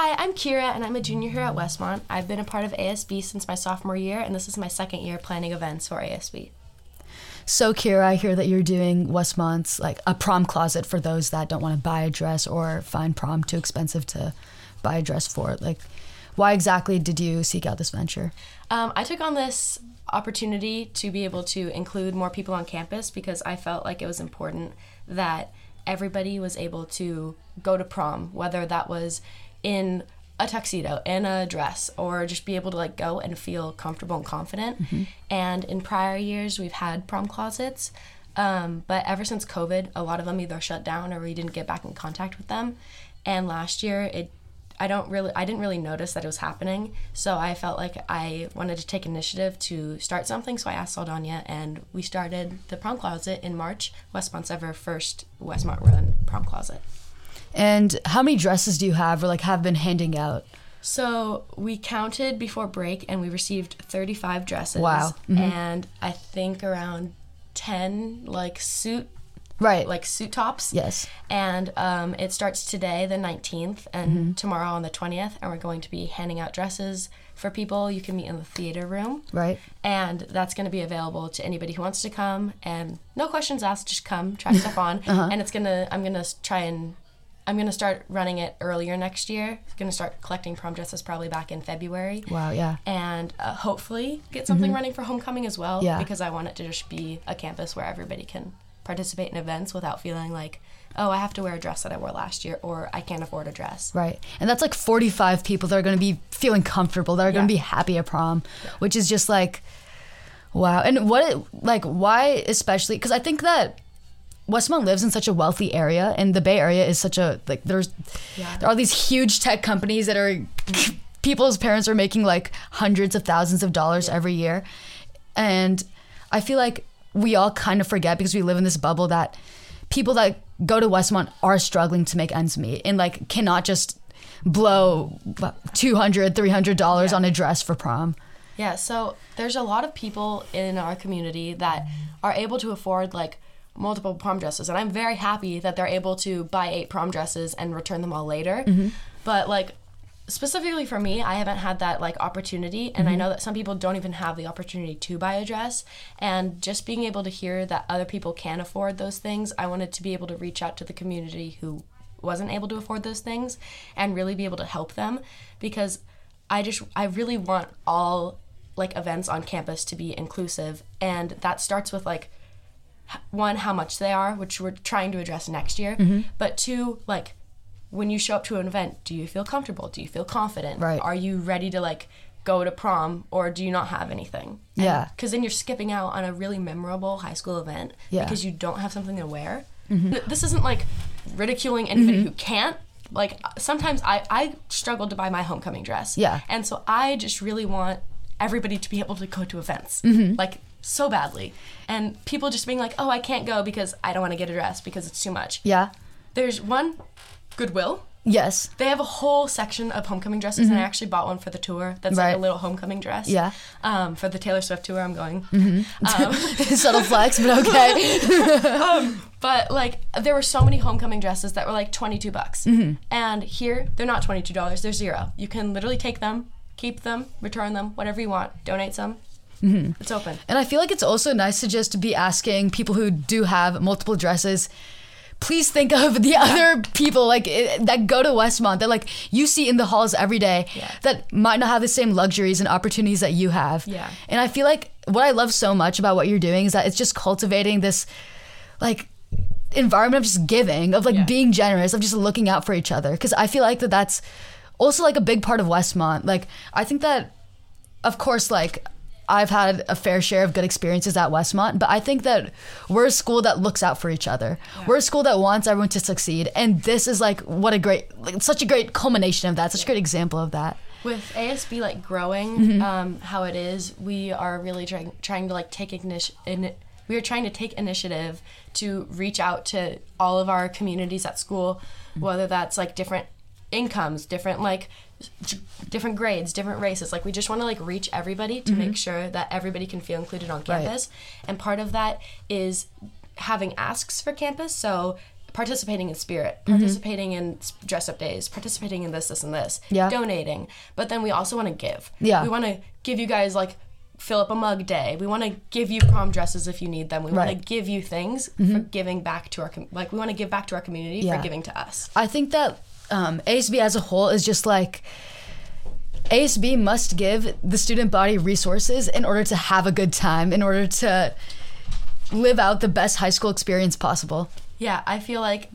Hi, I'm Keira, and I'm a junior here at Westmont. I've been a part of ASB since my sophomore year, and this is my second year planning events for ASB. So, Keira, I hear that you're doing Westmont's like a prom closet for those that don't want to buy a dress or find prom too expensive to buy a dress for. Like, why exactly did you seek out this venture? Um, I took on this opportunity to be able to include more people on campus because I felt like it was important that everybody was able to go to prom, whether that was in a tuxedo, in a dress, or just be able to like go and feel comfortable and confident. Mm-hmm. And in prior years, we've had prom closets, um, but ever since COVID, a lot of them either shut down or we didn't get back in contact with them. And last year, it I don't really I didn't really notice that it was happening, so I felt like I wanted to take initiative to start something. So I asked Saldana, and we started the prom closet in March, Westmont's ever first Westmont run prom closet. And how many dresses do you have or like have been handing out? So we counted before break, and we received 35 dresses. Wow. Mhm. And I think around 10 like suit Right. like suit tops. yes. And um, it starts today, the 19th, and Mm-hmm. tomorrow on the 20th. And we're going to be handing out dresses for people. You can meet in the theater room. Right. And that's going to be available to anybody who wants to come. And no questions asked, just come, try stuff on. Uh-huh. And it's going to, I'm going to try and, I'm going to start running it earlier next year. I'm going to start collecting prom dresses probably back in February. Wow. Yeah. And uh, hopefully get something running for homecoming as well. Mm-hmm. Yeah. Because I want it to just be a campus where everybody can participate in events without feeling like, oh, I have to wear a dress that I wore last year or I can't afford a dress. Right. And that's like 45 people that are going to be feeling comfortable, that are going to be happy at prom, which is just like, wow. And what, it, like, why especially? Because I think that Westmont lives in such a wealthy area, and the Bay Area is such a, like, there's, Yeah. there are these huge tech companies that are, people's parents are making like hundreds of thousands of dollars every year. And I feel like we all kind of forget because we live in this bubble that people that go to Westmont are struggling to make ends meet and like cannot just blow what, 200 300 dollars Yeah. on a dress for prom Yeah, so there's a lot of people in our community that are able to afford like multiple prom dresses, and I'm very happy that they're able to buy eight prom dresses and return them all later. Mm-hmm. But like specifically for me, I haven't had that like opportunity, and I mm-hmm. know that some people don't even have the opportunity to buy a dress. And just being able to hear that other people can afford those things, I wanted to be able to reach out to the community who wasn't able to afford those things and really be able to help them because I just I really want all like events on campus to be inclusive and that starts with like one how much they are which we're trying to address next year mm-hmm. but two like when you show up to an event do you feel comfortable do you feel confident Right. are you ready to like go to prom or do you not have anything Yeah. because then you're skipping out on a really memorable high school event Yeah. because you don't have something to wear mm-hmm. Th- this isn't like ridiculing anybody mm-hmm. who can't like sometimes I, I struggled to buy my homecoming dress Yeah. and so I just really want everybody to be able to go to events, Mm-hmm. like so badly. And people just being like, oh, I can't go because I don't want to get a dress because it's too much. yeah There's one, Goodwill. yes They have a whole section of homecoming dresses, and I actually bought one for the tour. That's like Mm-hmm. A little homecoming dress. Yeah. Um, for the Taylor Swift tour, I'm going. Mm-hmm. subtle flex but okay But like, there were so many homecoming dresses that were like 22 bucks, Mm-hmm. and here they're not 22 dollars. They're zero. You can literally take them, keep them, return them, whatever you want, donate some. Mm-hmm. It's open. and i feel like it's also nice to just be asking people who do have multiple dresses please think of the other people like i- that go to westmont that like you see in the halls every day Yeah. that might not have the same luxuries and opportunities that you have Yeah. and i feel like what i love so much about what you're doing is that it's just cultivating this like environment of just giving of like Yeah. being generous of just looking out for each other because i feel like that that's also like a big part of westmont like i think that of course like i've had a fair share of good experiences at westmont but i think that we're a school that looks out for each other we're a school that wants everyone to succeed and this is like what a great like such a great culmination of that such a great example of that with ASB like growing Mm-hmm. um, how it is, we are really trying trying to like take ignition. In, we are trying to take initiative to reach out to all of our communities at school, Mm-hmm. whether that's like different incomes, different like different grades, different races. Like we just want to like reach everybody to make sure that everybody can feel included on Mm-hmm. Right. campus. And part of that is having asks for campus. So participating in spirit, participating in dress up days, participating in this, this, and this, Yeah. donating. But then we also want to give. Yeah. We want to give you guys like fill up a mug day. We want to give you prom dresses if you need them. We want to give you things for giving back to our com- like we want to give back to our community Yeah. for giving to us. I think that um, ASB as a whole is just like ASB must give the student body resources in order to have a good time, in order to live out the best high school experience possible. Yeah, I feel like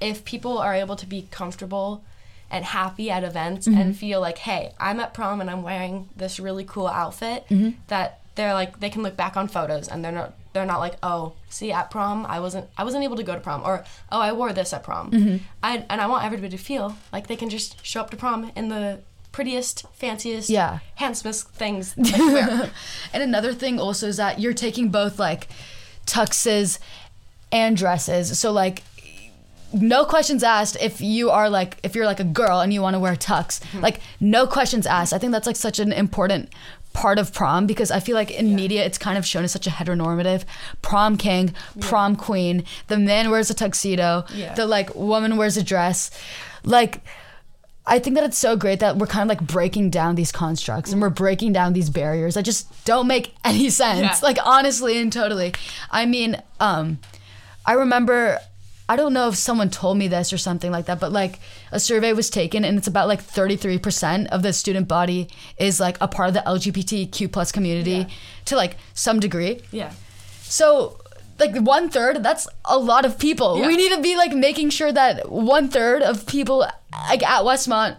if people are able to be comfortable and happy at events and feel like, hey, I'm at prom and I'm wearing this really cool outfit, that they're like they can look back on photos and they're not they're not like, oh, see at prom I wasn't I wasn't able to go to prom or oh I wore this at prom. Mm-hmm. I and I want everybody to feel like they can just show up to prom in the prettiest, fanciest, Yeah. handsomest things wear. And another thing also is that you're taking both like tuxes and dresses. So like no questions asked if you are like if you're like a girl and you want to wear tux. Mm-hmm. Like no questions asked. I think that's like such an important part of prom because I feel like in media it's kind of shown as such a heteronormative prom king, prom queen, the man wears a tuxedo, Yeah. the like woman wears a dress. Like I think that it's so great that we're kind of like breaking down these constructs and we're breaking down these barriers that just don't make any sense. Yeah. Like honestly and totally. I mean, um I remember I don't know if someone told me this or something like that, but like a survey was taken and it's about like 33% of the student body is like a part of the LGBTQ plus community Yeah. to like some degree. yeah. So like one third, that's a lot of people. Yeah. We need to be like making sure that one third of people like at Westmont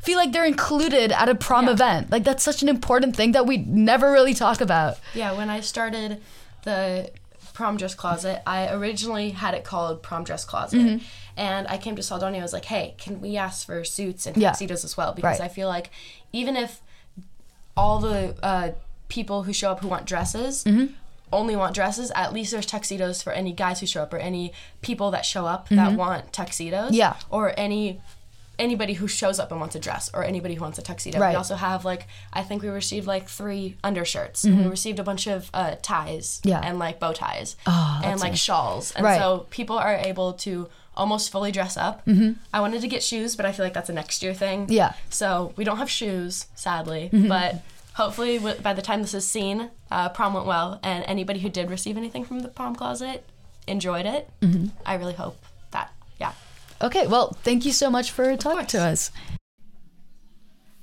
feel like they're included at a prom Yeah. event. Like that's such an important thing that we never really talk about. Yeah, when I started the prom dress closet, I originally had it called prom dress closet. Mm-hmm. And I came to Saldana, I was like, hey, can we ask for suits and Yeah. tuxedos as well? Because Right. I feel like even if all the uh, people who show up who want dresses Mm-hmm. only want dresses, at least there's tuxedos for any guys who show up or any people that show up that want tuxedos. Mm-hmm. Yeah. Or any anybody who shows up and wants a dress or anybody who wants a tuxedo. Right. We also have like I think we received like three undershirts. Mm-hmm. We received a bunch of uh, ties Yeah. and like bow ties Oh, and like nice. shawls. And Right. so people are able to almost fully dress up. Mm-hmm. I wanted to get shoes, but I feel like that's a next year thing. Yeah. Mm-hmm. So we don't have shoes, sadly, but hopefully w- by the time this is seen, uh, prom went well, and anybody who did receive anything from the prom closet enjoyed it. Mm-hmm. I really hope. Okay, well, thank you so much for talking course. to us.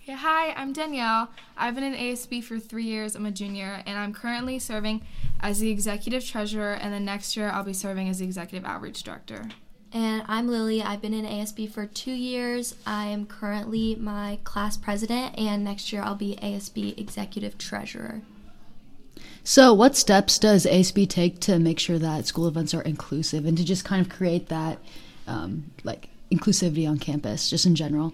Yeah, hi, I'm Danielle. I've been in ASB for three years. I'm a junior, and I'm currently serving as the executive treasurer. And then next year, I'll be serving as the executive outreach director. And I'm Lily. I've been in ASB for two years. I am currently my class president, and next year I'll be ASB executive treasurer. So, what steps does ASB take to make sure that school events are inclusive and to just kind of create that, um, like, inclusivity on campus, just in general?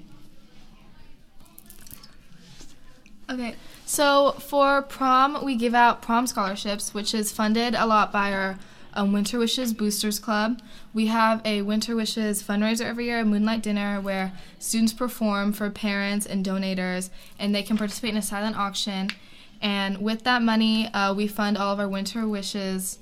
Okay, so for prom, we give out prom scholarships, which is funded a lot by our um, Winter Wishes Boosters Club. We have a Winter Wishes fundraiser every year, a Moonlight Dinner, where students perform for parents and donators, and they can participate in a silent auction. And with that money, uh, we fund all of our Winter Wishes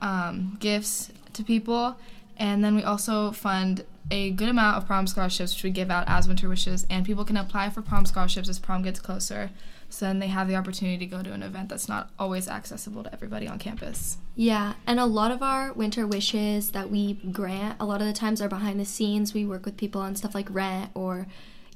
um, gifts to people, and then we also fund a good amount of prom scholarships, which we give out as Winter Wishes, and people can apply for prom scholarships as prom gets closer. So then they have the opportunity to go to an event that's not always accessible to everybody on campus. Yeah, and a lot of our winter wishes that we grant, a lot of the times are behind the scenes. We work with people on stuff like rent or,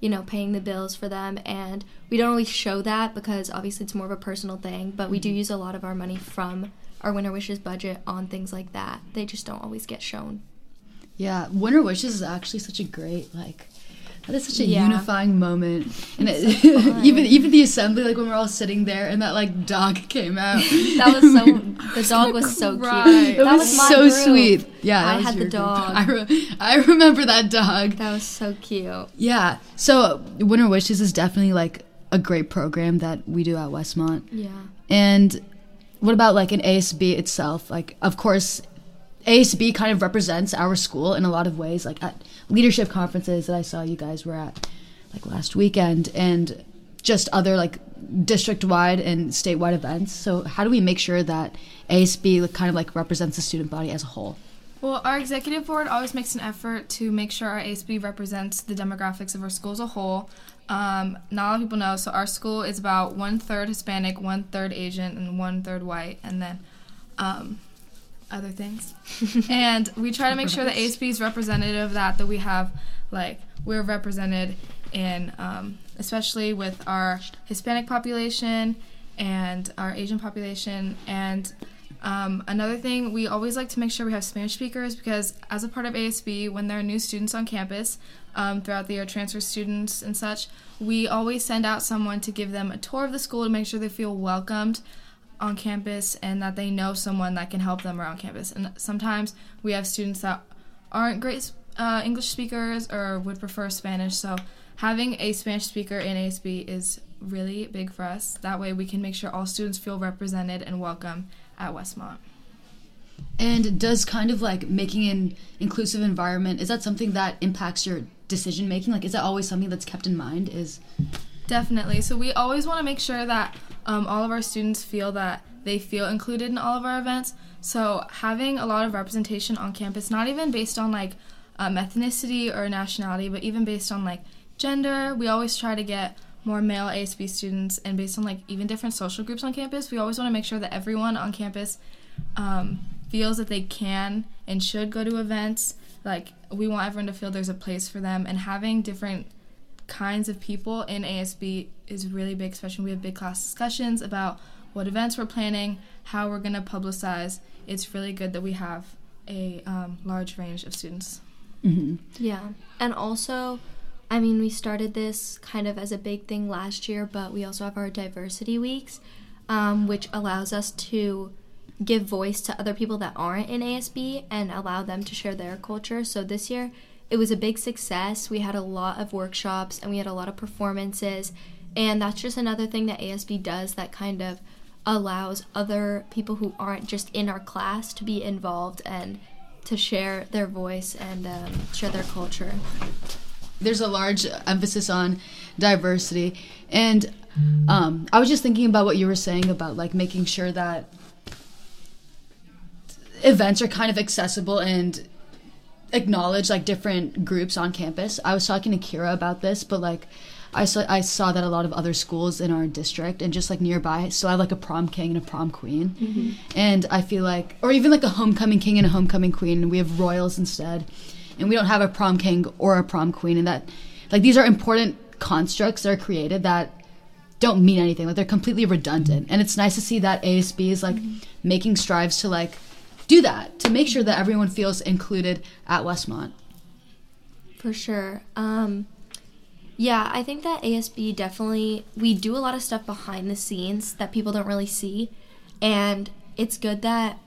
you know, paying the bills for them. And we don't always show that because obviously it's more of a personal thing, but we do mm-hmm. use a lot of our money from our winter wishes budget on things like that. They just don't always get shown. Yeah, Winter Wishes is actually such a great like. That is such a Yeah. unifying moment, and it, even even the assembly, like when we're all sitting there, and that like dog came out. That was so. the dog was so cute. It That was, was my so group. sweet. Yeah, I had the dog. I, re- I remember that dog. That was so cute. Yeah. So Winter Wishes is definitely like a great program that we do at Westmont. Yeah. And what about like an ASB itself? Like, of course, ASB kind of represents our school in a lot of ways. Like at leadership conferences that I saw you guys were at, like last weekend, and just other like district-wide and statewide events. So how do we make sure that ASB kind of like represents the student body as a whole? Well, our executive board always makes an effort to make sure our ASB represents the demographics of our school as a whole. Um, not a lot of people know, so our school is about one third Hispanic, one third Asian, and one third white, and then um, other things. and we try to make sure that ASB is representative of that, that we have, like, we're represented in, um, especially with our Hispanic population and our Asian population, and um, another thing, we always like to make sure we have Spanish speakers because, as a part of ASB, when there are new students on campus um, throughout the year, transfer students and such, we always send out someone to give them a tour of the school to make sure they feel welcomed on campus and that they know someone that can help them around campus. And sometimes we have students that aren't great uh, English speakers or would prefer Spanish, so having a Spanish speaker in ASB is really big for us. That way, we can make sure all students feel represented and welcome at Westmont. And does kind of like making an inclusive environment is that something that impacts your decision making? Like, is that always something that's kept in mind? Is definitely. So we always want to make sure that um, all of our students feel that they feel included in all of our events. So having a lot of representation on campus, not even based on like um, ethnicity or nationality, but even based on like gender, we always try to get more male ASB students, and based on like even different social groups on campus, we always want to make sure that everyone on campus um, feels that they can and should go to events. Like we want everyone to feel there's a place for them, and having different kinds of people in ASB is really big. Especially we have big class discussions about what events we're planning, how we're gonna publicize. It's really good that we have a um, large range of students. Mm-hmm. Yeah, and also I mean, we started this kind of as a big thing last year, but we also have our diversity weeks, um, which allows us to give voice to other people that aren't in ASB and allow them to share their culture. So this year, it was a big success. We had a lot of workshops and we had a lot of performances. And that's just another thing that ASB does that kind of allows other people who aren't just in our class to be involved and to share their voice and um, share their culture there's a large emphasis on diversity and um, i was just thinking about what you were saying about like making sure that events are kind of accessible and acknowledge like different groups on campus. I was talking to keira about this but like I saw I saw that a lot of other schools in our district and just like nearby so I have like a prom king and a prom queen, mm-hmm. and I feel like or even like a homecoming king and a homecoming queen and we have royals instead, and we don't have a prom king or a prom queen and that like these are important constructs that are created that don't mean anything. Like they're completely redundant. And it's nice to see that asb is like mm-hmm. making strives to like do that to make sure that everyone feels included at westmont. For sure. Um yeah i think that asb definitely we do a lot of stuff behind the scenes that people don't really see. And it's good that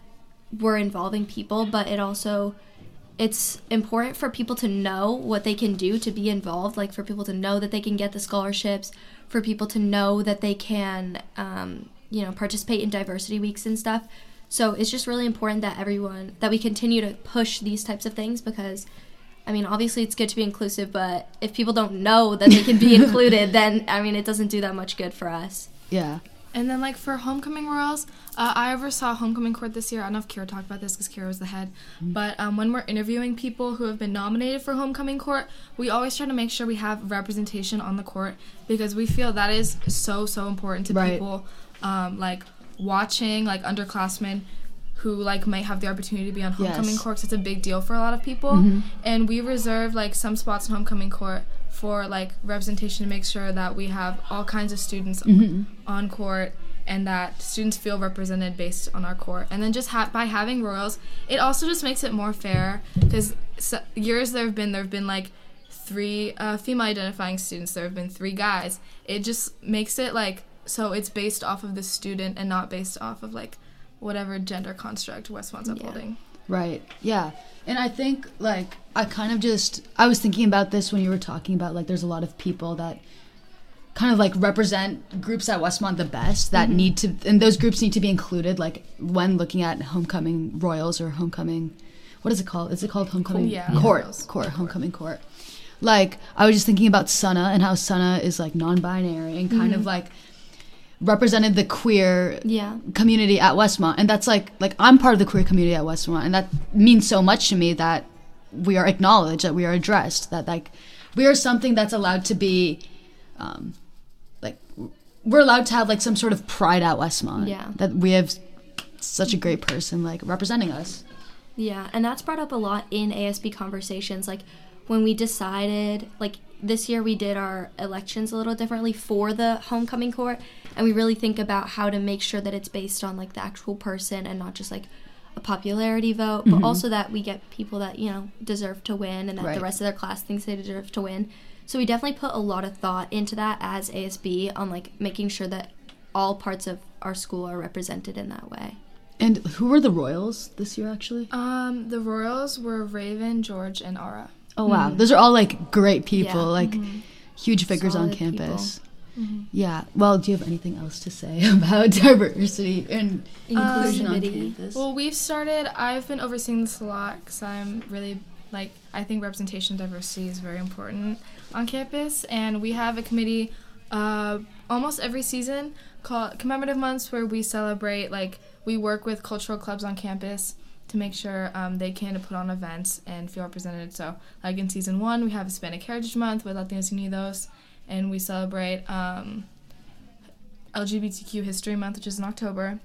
we're involving people but it also it's important for people to know what they can do to be involved, like for people to know that they can get the scholarships, for people to know that they can, um, you know, participate in diversity weeks and stuff. So it's just really important that everyone, that we continue to push these types of things because, I mean, obviously it's good to be inclusive, but if people don't know that they can be included, then, I mean, it doesn't do that much good for us. Yeah. And then, like for homecoming royals, uh, I oversaw homecoming court this year. I don't know if Keira talked about this because Keira was the head. Mm-hmm. But um, when we're interviewing people who have been nominated for homecoming court, we always try to make sure we have representation on the court because we feel that is so so important to right. people. Um, like watching like underclassmen who like might have the opportunity to be on homecoming yes. court. It's a big deal for a lot of people, mm-hmm. and we reserve like some spots in homecoming court for like representation to make sure that we have all kinds of students mm-hmm. on court and that students feel represented based on our court. And then just ha- by having royals, it also just makes it more fair because so- years there have been there have been like three uh, female identifying students, there have been three guys. It just makes it like so it's based off of the student and not based off of like whatever gender construct Westmont's upholding. Yeah. Right. Yeah. And I think like I kind of just I was thinking about this when you were talking about like there's a lot of people that kind of like represent groups at Westmont the best that mm-hmm. need to and those groups need to be included like when looking at homecoming royals or homecoming what is it called? Is it called homecoming yeah, court? Royals. Court, homecoming court. Like I was just thinking about Sana and how Sana is like non-binary and kind mm-hmm. of like represented the queer Yeah. community at Westmont, and that's like like I'm part of the queer community at Westmont, and that means so much to me that we are acknowledged, that we are addressed, that like we are something that's allowed to be, um, like we're allowed to have like some sort of pride at Westmont. Yeah. that we have such a great person like representing us. Yeah, and that's brought up a lot in ASB conversations. Like when we decided, like this year we did our elections a little differently for the homecoming court, and we really think about how to make sure that it's based on like the actual person and not just like a popularity vote, but also that we get people that you know deserve to win and that Right. the rest of their class thinks they deserve to win. So we definitely put a lot of thought into that as ASB on like making sure that all parts of our school are represented in that way. And who were the Royals this year, actually? Um, the Royals were Raven, George, and Ara. Oh wow, hmm. those are all like great people, Yeah. like huge figures on Solid people. campus. Mm-hmm. Yeah. Well, do you have anything else to say about diversity and uh, inclusion on campus? Well, we've started. I've been overseeing this a lot because I'm really like I think representation diversity is very important on campus, and we have a committee uh, almost every season called commemorative months where we celebrate like we work with cultural clubs on campus to make sure um, they can put on events and feel represented. So, like in season one, we have Hispanic Heritage Month with Latinos Unidos, and we celebrate um, LGBTQ History Month, which is in October,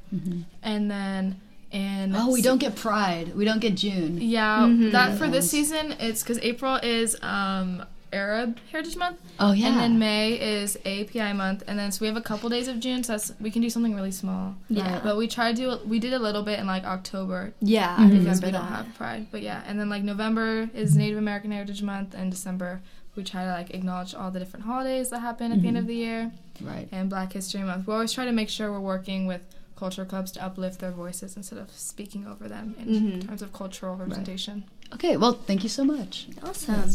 and then and oh, we don't get Pride. We don't get June. yeah Mhm. that for this season it's because April is um, Arab Heritage Month, Oh yeah. and then May is API Month, and then so we have a couple days of June, so that's we can do something really small. Yeah. But we try to do we did a little bit in like October Yeah, because we don't that. have Pride, but yeah, and then like November is Native American Heritage Month, and December we try to like acknowledge all the different holidays that happen at the end of the year, right. and Black History Month. We always try to make sure we're working with culture clubs to uplift their voices instead of speaking over them in Mhm. terms of cultural representation. Okay. Well, thank you so much. Awesome.